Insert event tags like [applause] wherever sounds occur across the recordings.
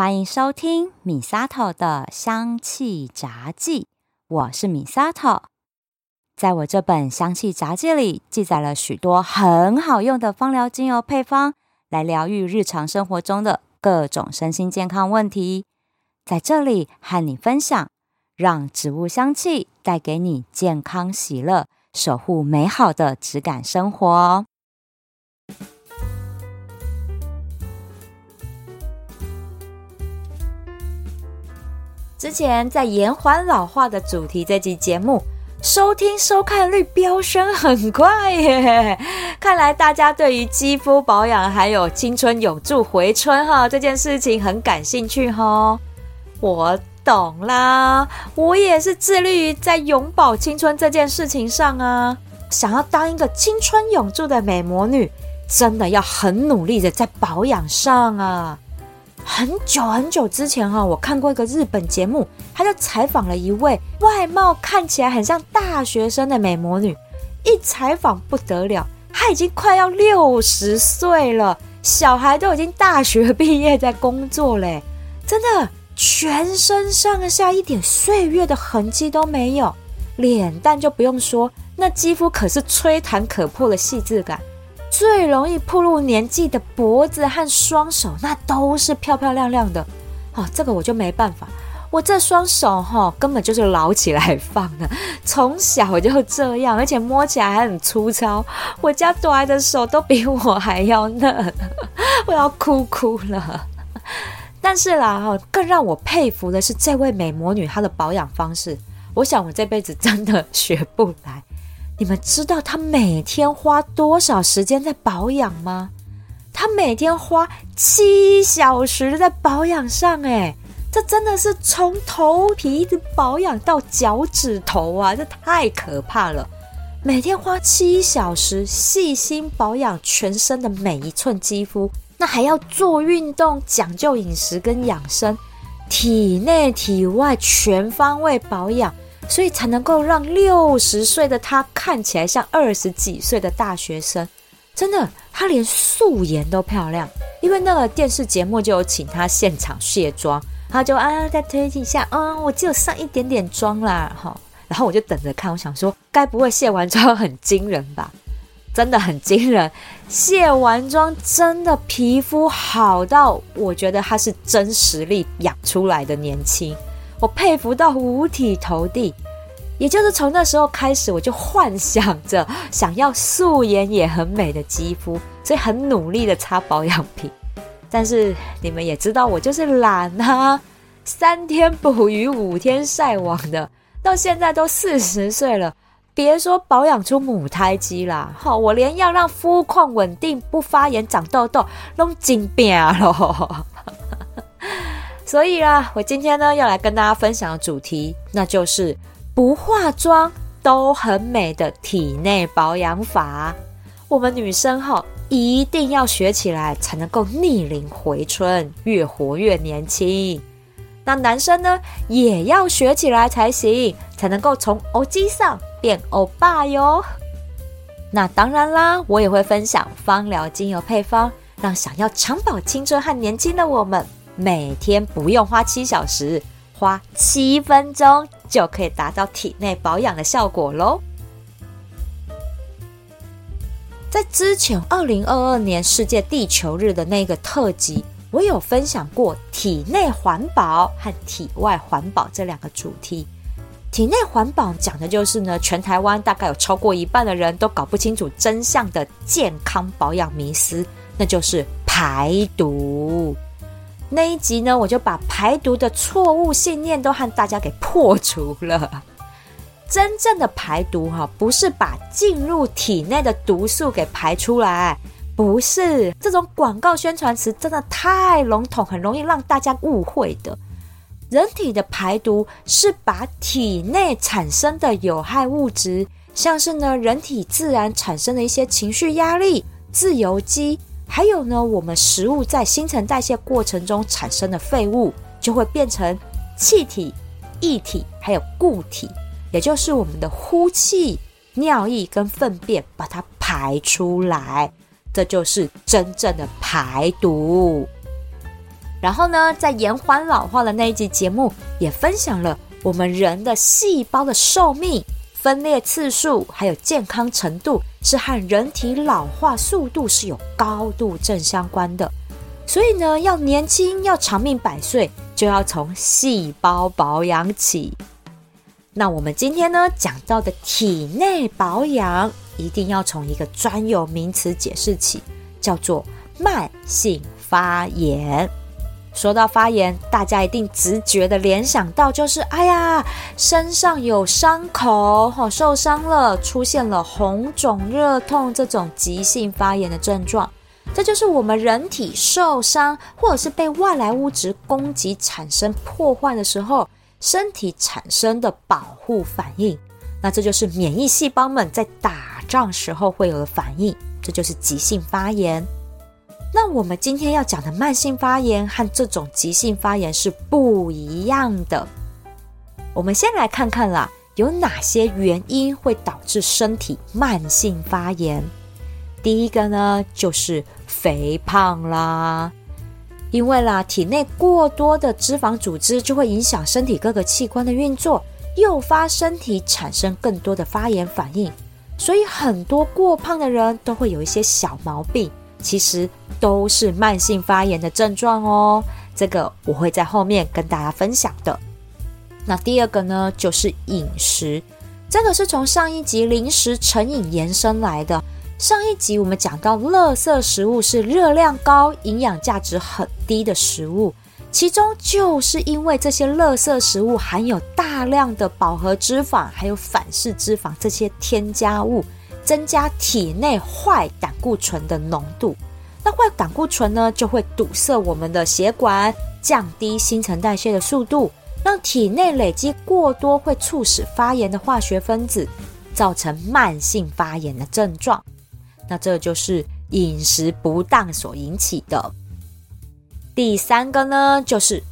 欢迎收听米萨头的香气杂记，我是米萨头。在我这本香气杂记里，记载了许多很好用的芳疗精油配方，来疗愈日常生活中的各种身心健康问题。在这里和你分享，让植物香气带给你健康喜乐，守护美好的质感生活。之前在延缓老化的主题这集节目，收听收看率飙升很快耶！[laughs] 看来大家对于肌肤保养还有青春永驻回春哈这件事情很感兴趣哈。我懂啦，我也是致力于在永葆青春这件事情上啊，想要当一个青春永驻的美魔女，真的要很努力的在保养上啊。很久很久之前哈，我看过一个日本节目，他就采访了一位外貌看起来很像大学生的美魔女。一采访不得了，她已经快要六十岁了，小孩都已经大学毕业在工作嘞，真的全身上下一点岁月的痕迹都没有，脸蛋就不用说，那肌肤可是吹弹可破的细致感。最容易暴露年纪的脖子和双手，那都是漂漂亮亮的。哦，这个我就没办法，我这双手哈根本就是捞起来放的，[laughs] 从小就这样，而且摸起来还很粗糙。我家朵儿的手都比我还要嫩，[laughs] 我要哭哭了。但是啦，哈，更让我佩服的是这位美魔女她的保养方式，我想我这辈子真的学不来。你们知道他每天花多少时间在保养吗？他每天花七小时在保养上，哎，这真的是从头皮一直保养到脚趾头啊，这太可怕了！每天花七小时细心保养全身的每一寸肌肤，那还要做运动、讲究饮食跟养生，体内体外全方位保养。所以才能够让六十岁的他看起来像二十几岁的大学生，真的，他连素颜都漂亮。因为那个电视节目就有请他现场卸妆，他就啊再推一下，嗯，我只有上一点点妆啦，哈。然后我就等着看，我想说，该不会卸完妆很惊人吧？真的很惊人，卸完妆真的皮肤好到，我觉得他是真实力养出来的年轻。我佩服到五体投地，也就是从那时候开始，我就幻想着想要素颜也很美的肌肤，所以很努力的擦保养品。但是你们也知道，我就是懒啊，三天捕鱼五天晒网的，到现在都四十岁了，别说保养出母胎肌啦，好，我连要让肤况稳定、不发炎、长痘痘都紧病了。所以啦，我今天呢要来跟大家分享的主题，那就是不化妆都很美的体内保养法。我们女生哈一定要学起来，才能够逆龄回春，越活越年轻。那男生呢也要学起来才行，才能够从欧基上变欧巴哟。那当然啦，我也会分享芳疗精油配方，让想要长保青春和年轻的我们。每天不用花七小时，花七分钟就可以达到体内保养的效果喽。在之前二零二二年世界地球日的那个特辑，我有分享过体内环保和体外环保这两个主题。体内环保讲的就是呢，全台湾大概有超过一半的人都搞不清楚真相的健康保养迷思，那就是排毒。那一集呢，我就把排毒的错误信念都和大家给破除了。[laughs] 真正的排毒哈，不是把进入体内的毒素给排出来，不是这种广告宣传词真的太笼统，很容易让大家误会的。人体的排毒是把体内产生的有害物质，像是呢人体自然产生的一些情绪压力、自由基。还有呢，我们食物在新陈代谢过程中产生的废物，就会变成气体、液体，还有固体，也就是我们的呼气、尿液跟粪便，把它排出来，这就是真正的排毒。然后呢，在延缓老化的那一集节目，也分享了我们人的细胞的寿命、分裂次数，还有健康程度，是和人体老化速度是有高度正相关的。所以呢，要年轻、要长命百岁，就要从细胞保养起。那我们今天呢讲到的体内保养，一定要从一个专有名词解释起，叫做慢性发炎。说到发炎，大家一定直觉的联想到就是，哎呀，身上有伤口，哦，受伤了，出现了红肿、热痛这种急性发炎的症状。这就是我们人体受伤或者是被外来物质攻击产生破坏的时候，身体产生的保护反应。那这就是免疫细胞们在打仗时候会有的反应，这就是急性发炎。那我们今天要讲的慢性发炎和这种急性发炎是不一样的。我们先来看看啦，有哪些原因会导致身体慢性发炎？第一个呢，就是肥胖啦，因为啦，体内过多的脂肪组织就会影响身体各个器官的运作，诱发身体产生更多的发炎反应，所以很多过胖的人都会有一些小毛病，其实都是慢性发炎的症状哦。这个我会在后面跟大家分享的。那第二个呢，就是饮食，这个是从上一集零食成瘾延伸来的。上一集我们讲到，垃圾食物是热量高、营养价值很低的食物，其中就是因为这些垃圾食物含有大量的饱和脂肪，还有反式脂肪这些添加物，增加体内坏胆固醇的浓度。那坏胆固醇呢，就会堵塞我们的血管，降低新陈代谢的速度，让体内累积过多会促使发炎的化学分子，造成慢性发炎的症状。那这就是饮食不当所引起的。第三个呢，就是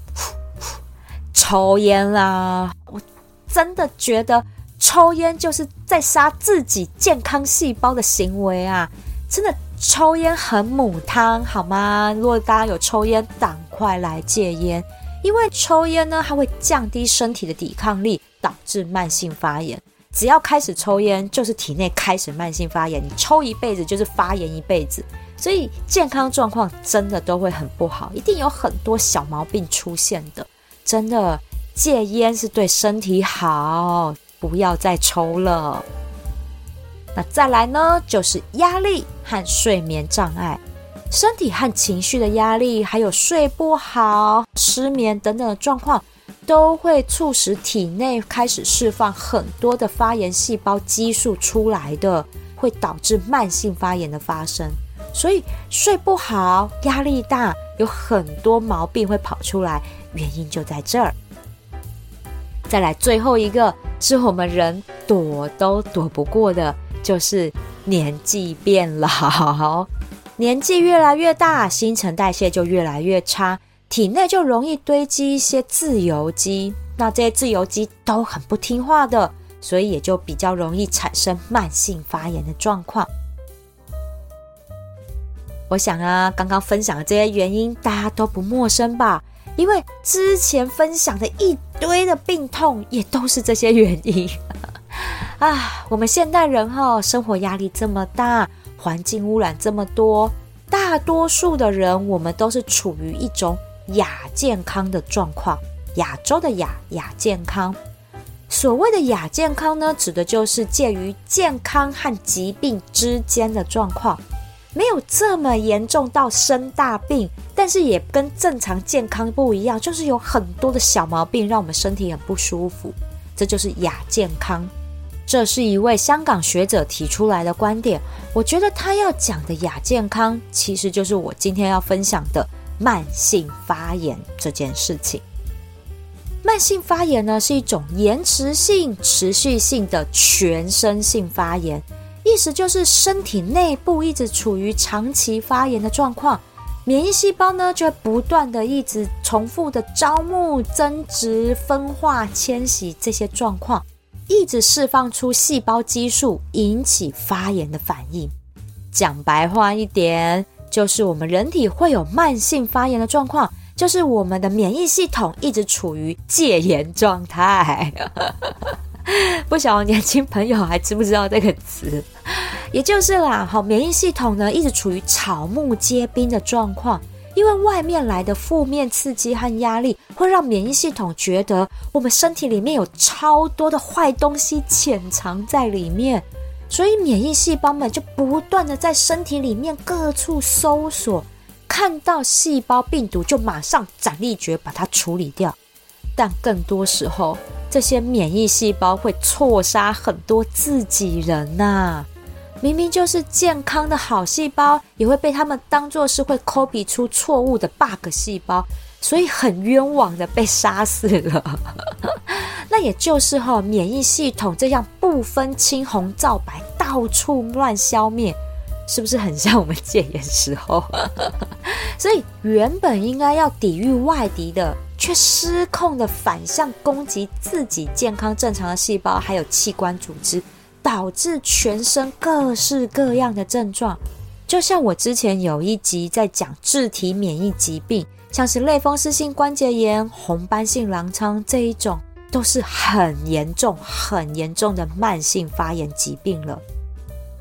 抽烟啦。我真的觉得抽烟就是在杀自己健康细胞的行为啊！真的抽烟很母汤，好吗？如果大家有抽烟，赶快来戒烟，因为抽烟呢，它会降低身体的抵抗力，导致慢性发炎。只要开始抽烟，就是体内开始慢性发炎。你抽一辈子就是发炎一辈子，所以健康状况真的都会很不好，一定有很多小毛病出现的。真的戒烟是对身体好，不要再抽了。那再来呢，就是压力和睡眠障碍，身体和情绪的压力，还有睡不好、失眠等等的状况。都会促使体内开始释放很多的发炎细胞激素出来的，会导致慢性发炎的发生。所以睡不好、压力大，有很多毛病会跑出来，原因就在这儿。再来最后一个，是我们人躲都躲不过的，就是年纪变老。[laughs] 年纪越来越大，新陈代谢就越来越差。体内就容易堆积一些自由基，那这些自由基都很不听话的，所以也就比较容易产生慢性发炎的状况。我想啊，刚刚分享的这些原因大家都不陌生吧？因为之前分享的一堆的病痛也都是这些原因 [laughs] 啊。我们现代人哈，生活压力这么大，环境污染这么多，大多数的人我们都是处于一种。亚健康的状况，亚洲的亚亚健康。所谓的亚健康呢，指的就是介于健康和疾病之间的状况，没有这么严重到生大病，但是也跟正常健康不一样，就是有很多的小毛病让我们身体很不舒服，这就是亚健康。这是一位香港学者提出来的观点，我觉得他要讲的亚健康，其实就是我今天要分享的。慢性发炎这件事情，慢性发炎呢是一种延迟性、持续性的全身性发炎，意思就是身体内部一直处于长期发炎的状况，免疫细胞呢就会不断的一直重复的招募、增殖、分化、迁徙这些状况，一直释放出细胞激素，引起发炎的反应。讲白话一点。就是我们人体会有慢性发炎的状况，就是我们的免疫系统一直处于戒严状态。[laughs] 不晓得年轻朋友还知不知道这个词？也就是啦，好，免疫系统呢一直处于草木皆兵的状况，因为外面来的负面刺激和压力，会让免疫系统觉得我们身体里面有超多的坏东西潜藏在里面。所以免疫细胞们就不断的在身体里面各处搜索，看到细胞病毒就马上斩立决把它处理掉。但更多时候，这些免疫细胞会错杀很多自己人呐！明明就是健康的好细胞，也会被他们当作是会 copy 出错误的 bug 细胞，所以很冤枉的被杀死了。[laughs] 那也就是哈，免疫系统这样不分青红皂白，到处乱消灭，是不是很像我们戒严时候？[laughs] 所以原本应该要抵御外敌的，却失控的反向攻击自己健康正常的细胞，还有器官组织，导致全身各式各样的症状。就像我之前有一集在讲自体免疫疾病，像是类风湿性关节炎、红斑性狼疮这一种。都是很严重、很严重的慢性发炎疾病了。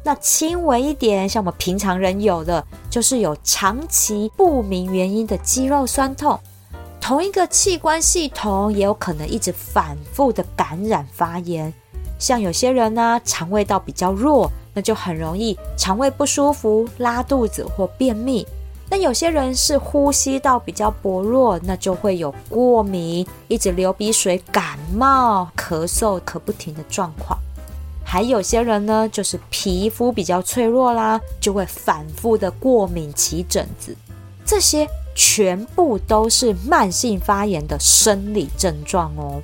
那轻微一点，像我们平常人有的，就是有长期不明原因的肌肉酸痛。同一个器官系统也有可能一直反复的感染发炎。像有些人呢，肠胃道比较弱，那就很容易肠胃不舒服、拉肚子或便秘。那有些人是呼吸道比较薄弱，那就会有过敏，一直流鼻水、感冒、咳嗽、咳不停的状况。还有些人呢，就是皮肤比较脆弱啦，就会反复的过敏、起疹子。这些全部都是慢性发炎的生理症状哦。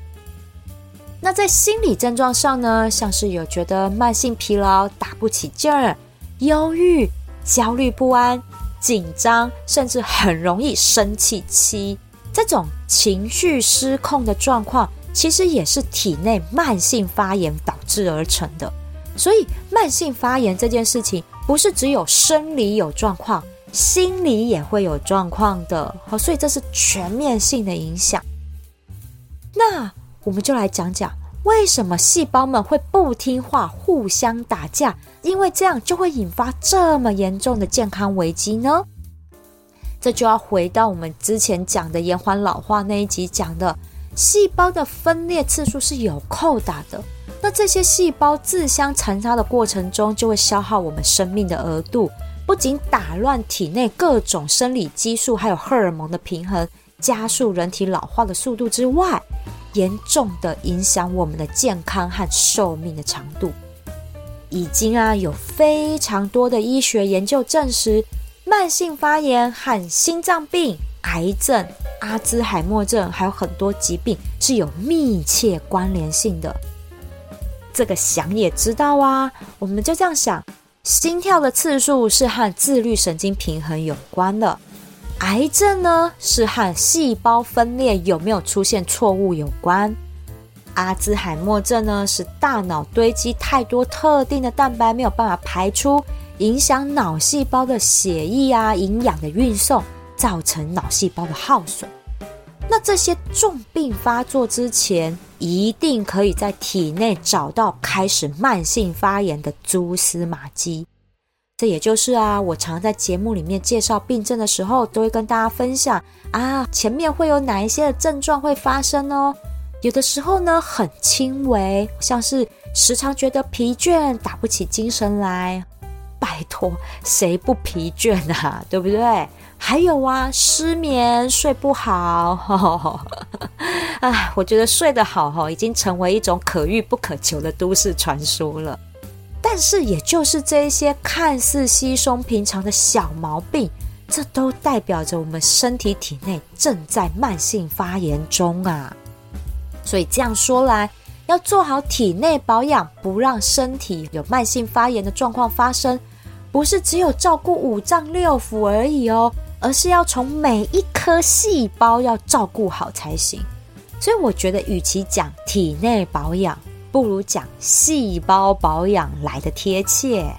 那在心理症状上呢，像是有觉得慢性疲劳、打不起劲儿、忧郁、焦虑不安。紧张，甚至很容易生气期，这种情绪失控的状况，其实也是体内慢性发炎导致而成的。所以，慢性发炎这件事情，不是只有生理有状况，心理也会有状况的。好，所以这是全面性的影响。那我们就来讲讲。为什么细胞们会不听话，互相打架？因为这样就会引发这么严重的健康危机呢？这就要回到我们之前讲的延缓老化那一集讲的，细胞的分裂次数是有扣打的。那这些细胞自相残杀的过程中，就会消耗我们生命的额度，不仅打乱体内各种生理激素还有荷尔蒙的平衡，加速人体老化的速度之外。严重的影响我们的健康和寿命的长度，已经啊有非常多的医学研究证实，慢性发炎和心脏病、癌症、阿兹海默症还有很多疾病是有密切关联性的。这个想也知道啊，我们就这样想，心跳的次数是和自律神经平衡有关的。癌症呢，是和细胞分裂有没有出现错误有关；阿兹海默症呢，是大脑堆积太多特定的蛋白没有办法排出，影响脑细胞的血液啊、营养的运送，造成脑细胞的耗损。那这些重病发作之前，一定可以在体内找到开始慢性发炎的蛛丝马迹。这也就是啊，我常在节目里面介绍病症的时候，都会跟大家分享啊，前面会有哪一些的症状会发生哦。有的时候呢，很轻微，像是时常觉得疲倦、打不起精神来。拜托，谁不疲倦啊？对不对？还有啊，失眠、睡不好。[laughs] 哎，我觉得睡得好哈，已经成为一种可遇不可求的都市传说了。但是，也就是这一些看似稀松平常的小毛病，这都代表着我们身体体内正在慢性发炎中啊。所以这样说来，要做好体内保养，不让身体有慢性发炎的状况发生，不是只有照顾五脏六腑而已哦，而是要从每一颗细胞要照顾好才行。所以我觉得，与其讲体内保养，不如讲细胞保养来的贴切。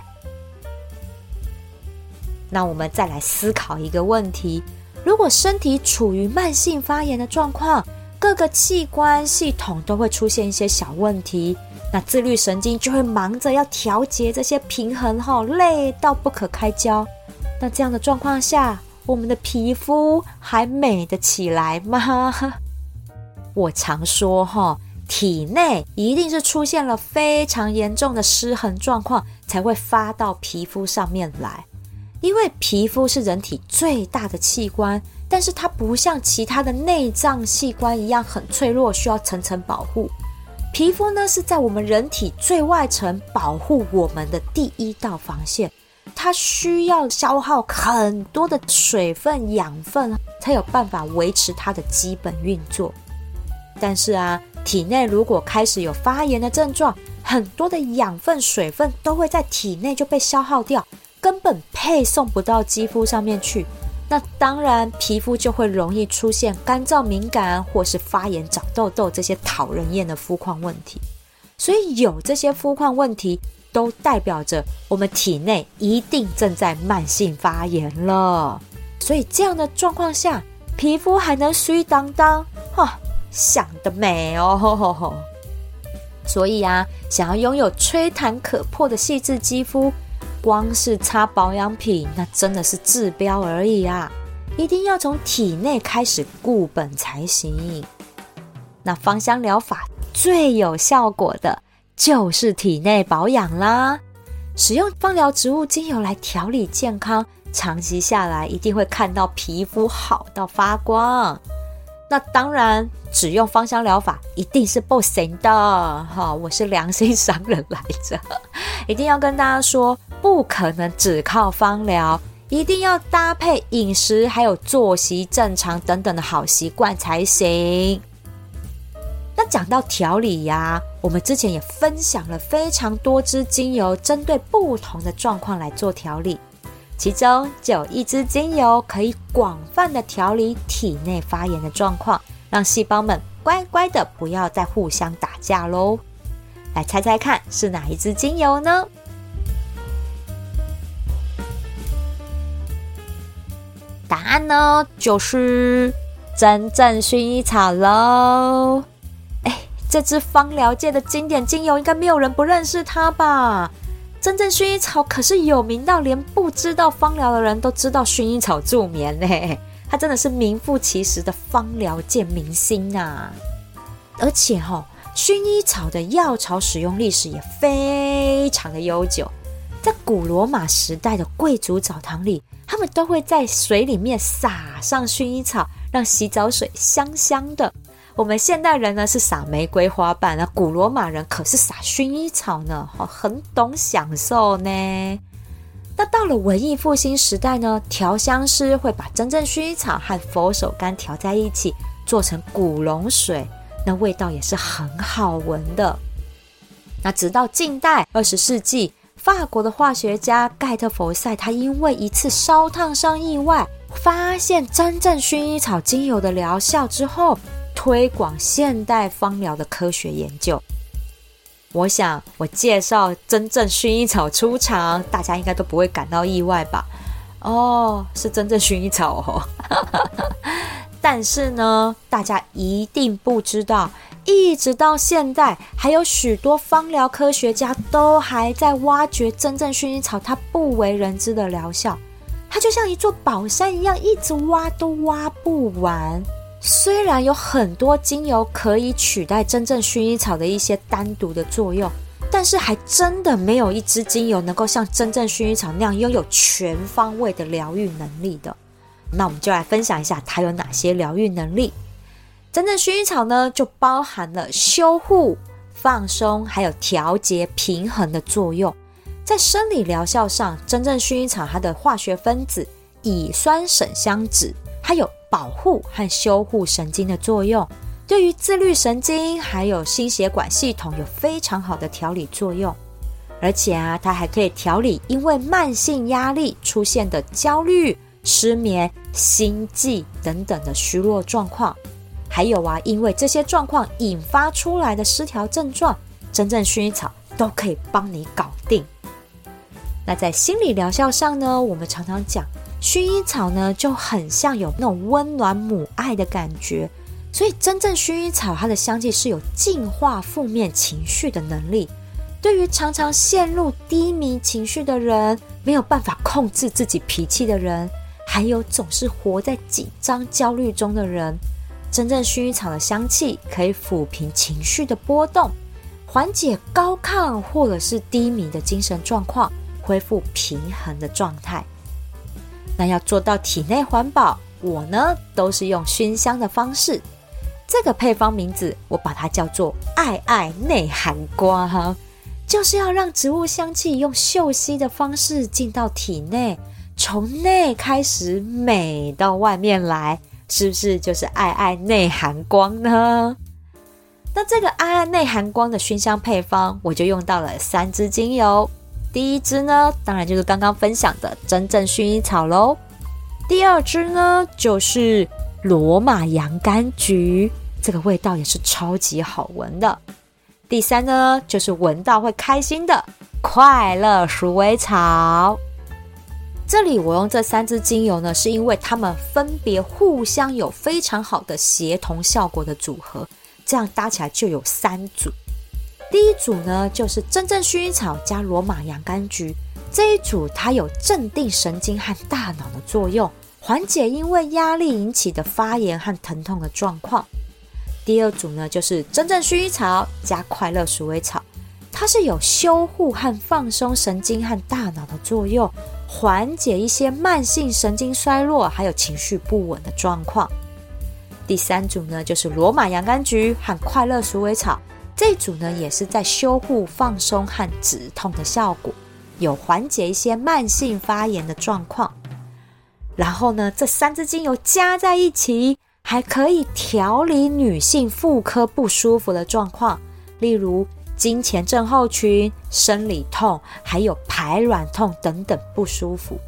那我们再来思考一个问题：如果身体处于慢性发炎的状况，各个器官系统都会出现一些小问题，那自律神经就会忙着要调节这些平衡，哈，累到不可开交。那这样的状况下，我们的皮肤还美得起来吗？[laughs] 我常说，哈，体内一定是出现了非常严重的失衡状况，才会发到皮肤上面来。因为皮肤是人体最大的器官，但是它不像其他的内脏器官一样很脆弱，需要层层保护。皮肤呢是在我们人体最外层保护我们的第一道防线，它需要消耗很多的水分、养分，才有办法维持它的基本运作。但是啊，体内如果开始有发炎的症状，很多的养分、水分都会在体内就被消耗掉。根本配送不到肌肤上面去，那当然皮肤就会容易出现干燥、敏感或是发炎、长痘痘这些讨人厌的肤况问题。所以有这些肤况问题，都代表着我们体内一定正在慢性发炎了。所以这样的状况下，皮肤还能虚当当？哈，想得美哦！[laughs] 所以啊，想要拥有吹弹可破的细致肌肤。光是擦保养品，那真的是治标而已啊！一定要从体内开始固本才行。那芳香疗法最有效果的就是体内保养啦。使用芳疗植物精油来调理健康，长期下来一定会看到皮肤好到发光。那当然，只用芳香疗法一定是不行的哈！我是良心商人来着，[laughs] 一定要跟大家说。不可能只靠芳疗，一定要搭配饮食，还有作息正常等等的好习惯才行。讲到调理呀，我们之前也分享了非常多支精油，针对不同的状况来做调理，其中就有一支精油可以广泛的调理体内发炎的状况，让细胞们乖乖的不要再互相打架喽。来猜猜看是哪一支精油呢？答案呢，就是真正薰衣草喽！这支芳疗界的经典精油，应该没有人不认识它吧？真正薰衣草可是有名到连不知道芳疗的人都知道薰衣草助眠呢，它真的是名副其实的芳疗界明星呐！而且哈，薰衣草的药草使用历史也非常的悠久。在古罗马时代的贵族澡堂里，他们都会在水里面撒上薰衣草，让洗澡水香香的。我们现代人呢是撒玫瑰花瓣，那古罗马人可是撒薰衣草呢，很懂享受呢。那到了文艺复兴时代呢，调香师会把真正薰衣草和佛手柑调在一起，做成古龙水，那味道也是很好闻的。那直到近代二十世纪。法国的化学家盖特佛塞，他因为一次烧烫伤意外，发现真正薰衣草精油的疗效之后，推广现代芳疗的科学研究。我想，我介绍真正薰衣草出场，大家应该都不会感到意外吧？哦，是真正薰衣草哦。[laughs] 但是呢，大家一定不知道。一直到现在，还有许多芳疗科学家都还在挖掘真正薰衣草它不为人知的疗效。它就像一座宝山一样，一直挖都挖不完。虽然有很多精油可以取代真正薰衣草的一些单独的作用，但是还真的没有一支精油能够像真正薰衣草那样拥有全方位的疗愈能力的。那我们就来分享一下它有哪些疗愈能力。真正薰衣草呢，就包含了修护、放松，还有调节、平衡的作用。在生理疗效上，真正薰衣草它的化学分子乙酸省香酯，它有保护和修护神经的作用，对于自律神经还有心血管系统有非常好的调理作用。而且啊，它还可以调理因为慢性压力出现的焦虑、失眠、心悸等等的虚弱状况。还有啊，因为这些状况引发出来的失调症状，真正薰衣草都可以帮你搞定。那在心理疗效上呢，我们常常讲，薰衣草呢就很像有那种温暖母爱的感觉，所以真正薰衣草它的香气是有净化负面情绪的能力。对于常常陷入低迷情绪的人，没有办法控制自己脾气的人，还有总是活在紧张焦虑中的人，真正薰衣草的香气可以抚平情绪的波动，缓解高亢或者是低迷的精神状况，恢复平衡的状态。那要做到体内环保，我呢都是用熏香的方式。这个配方名字我把它叫做“爱爱内含光”哈。就是要让植物香气用嗅吸的方式进到体内，从内开始美到外面来，是不是就是爱爱内含光呢？那这个爱爱内含光的熏香配方，我就用到了三支精油。第一支呢，当然就是刚刚分享的真正薰衣草喽。第二支呢，就是罗马洋甘菊，这个味道也是超级好闻的。第三呢，就是闻到会开心的快乐鼠尾草。这里我用这三支精油呢，是因为它们分别互相有非常好的协同效果的组合，这样搭起来就有三组。第一组呢，就是真正薰衣草加罗马洋甘菊这一组，它有镇定神经和大脑的作用，缓解因为压力引起的发炎和疼痛的状况。第二组呢，就是真正薰衣草加快乐鼠尾草，它是有修护和放松神经和大脑的作用，缓解一些慢性神经衰弱还有情绪不稳的状况。第三组呢，就是罗马洋甘菊和快乐鼠尾草，这组呢也是在修护、放松和止痛的效果，有缓解一些慢性发炎的状况。然后呢，这三支精油加在一起。还可以调理女性妇科不舒服的状况，例如经前症候群、生理痛，还有排卵痛等等不舒服。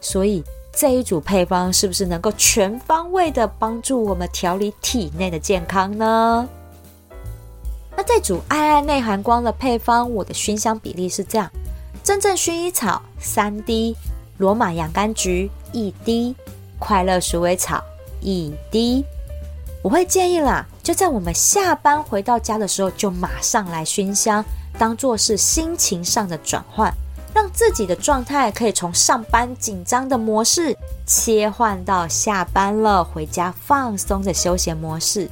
所以这一组配方是不是能够全方位的帮助我们调理体内的健康呢？那这组爱爱内含光的配方，我的熏香比例是这样：真正薰衣草三滴，罗马洋甘菊一滴，快乐鼠尾草。一滴，我会建议啦，就在我们下班回到家的时候，就马上来熏香，当做是心情上的转换，让自己的状态可以从上班紧张的模式切换到下班了回家放松的休闲模式。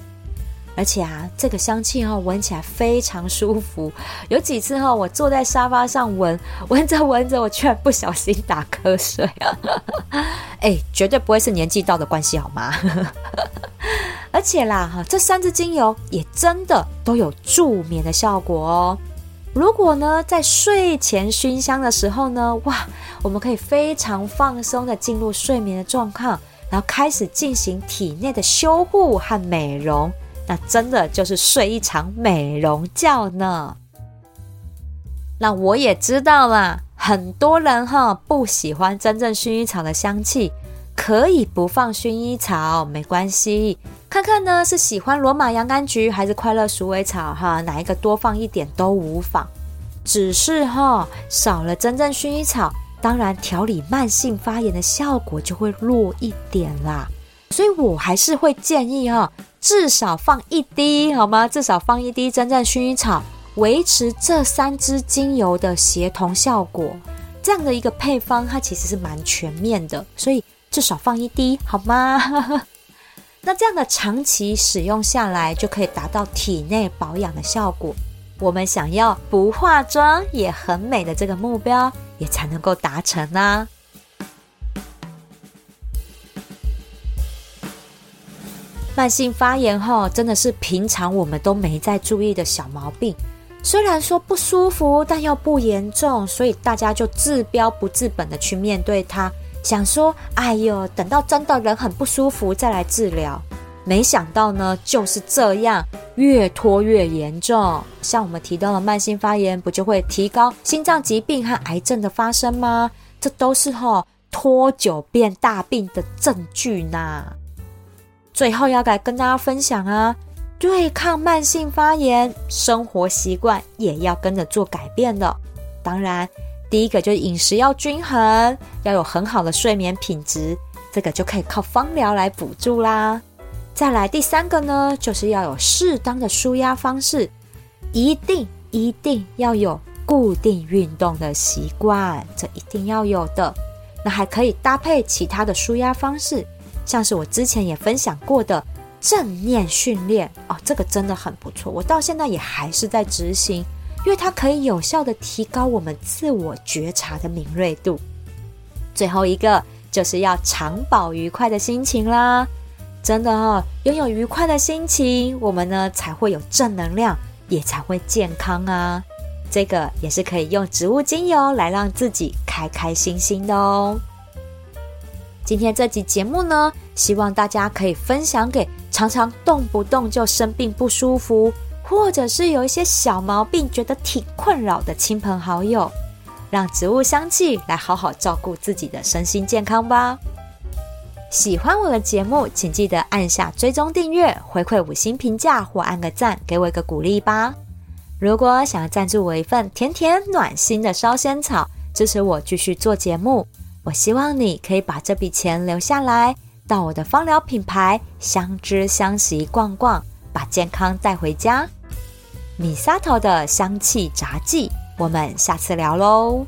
而且啊，这个香气哈闻起来非常舒服。有几次哈，我坐在沙发上闻，[laughs] 闻着闻着，我居然不小心打瞌睡啊！[laughs] 哎，绝对不会是年纪到的关系好吗？[laughs] 而且啦哈，这三支精油也真的都有助眠的效果哦。如果呢，在睡前熏香的时候呢，哇，我们可以非常放松的进入睡眠的状况，然后开始进行体内的修护和美容。那真的就是睡一场美容觉呢。那我也知道啦，很多人哈不喜欢真正薰衣草的香气，可以不放薰衣草没关系。看看呢是喜欢罗马洋甘菊还是快乐鼠尾草哈，哪一个多放一点都无妨。只是哈少了真正薰衣草，当然调理慢性发炎的效果就会弱一点啦。所以我还是会建议哈。至少放一滴好吗？至少放一滴真正薰衣草，维持这三支精油的协同效果。这样的一个配方，它其实是蛮全面的，所以至少放一滴好吗？[laughs] 那这样的长期使用下来，就可以达到体内保养的效果。我们想要不化妆也很美的这个目标，也才能够达成啊。慢性发炎哈，真的是平常我们都没在注意的小毛病。虽然说不舒服，但又不严重，所以大家就治标不治本的去面对它，想说：哎呦，等到真的人很不舒服再来治疗。没想到呢，就是这样，越拖越严重。像我们提到的慢性发炎，不就会提高心脏疾病和癌症的发生吗？这都是哈拖久变大病的证据呢。最后要来跟大家分享啊，对抗慢性发炎，生活习惯也要跟着做改变的。当然，第一个就是饮食要均衡，要有很好的睡眠品质，这个就可以靠芳疗来补助啦。再来第三个呢，就是要有适当的舒压方式，一定一定要有固定运动的习惯，这一定要有的。那还可以搭配其他的舒压方式，像是我之前也分享过的正念训练哦，这个真的很不错，我到现在也还是在执行。因为它可以有效的提高我们自我觉察的敏锐度。最后一个就是要常保愉快的心情啦，真的哦，拥有愉快的心情，我们呢才会有正能量，也才会健康啊。这个也是可以用植物精油来让自己开开心心的哦。今天这集节目呢，希望大家可以分享给常常动不动就生病不舒服。或者是有一些小毛病，觉得挺困扰的亲朋好友，让植物香气来好好照顾自己的身心健康吧。喜欢我的节目，请记得按下追踪订阅，回馈五星评价或按个赞，给我一个鼓励吧。如果想要赞助我一份甜甜暖心的烧仙草，支持我继续做节目，我希望你可以把这笔钱留下来，到我的芳疗品牌相知相惜逛逛。把健康带回家，米沙头的香气杂技，我们下次聊喽。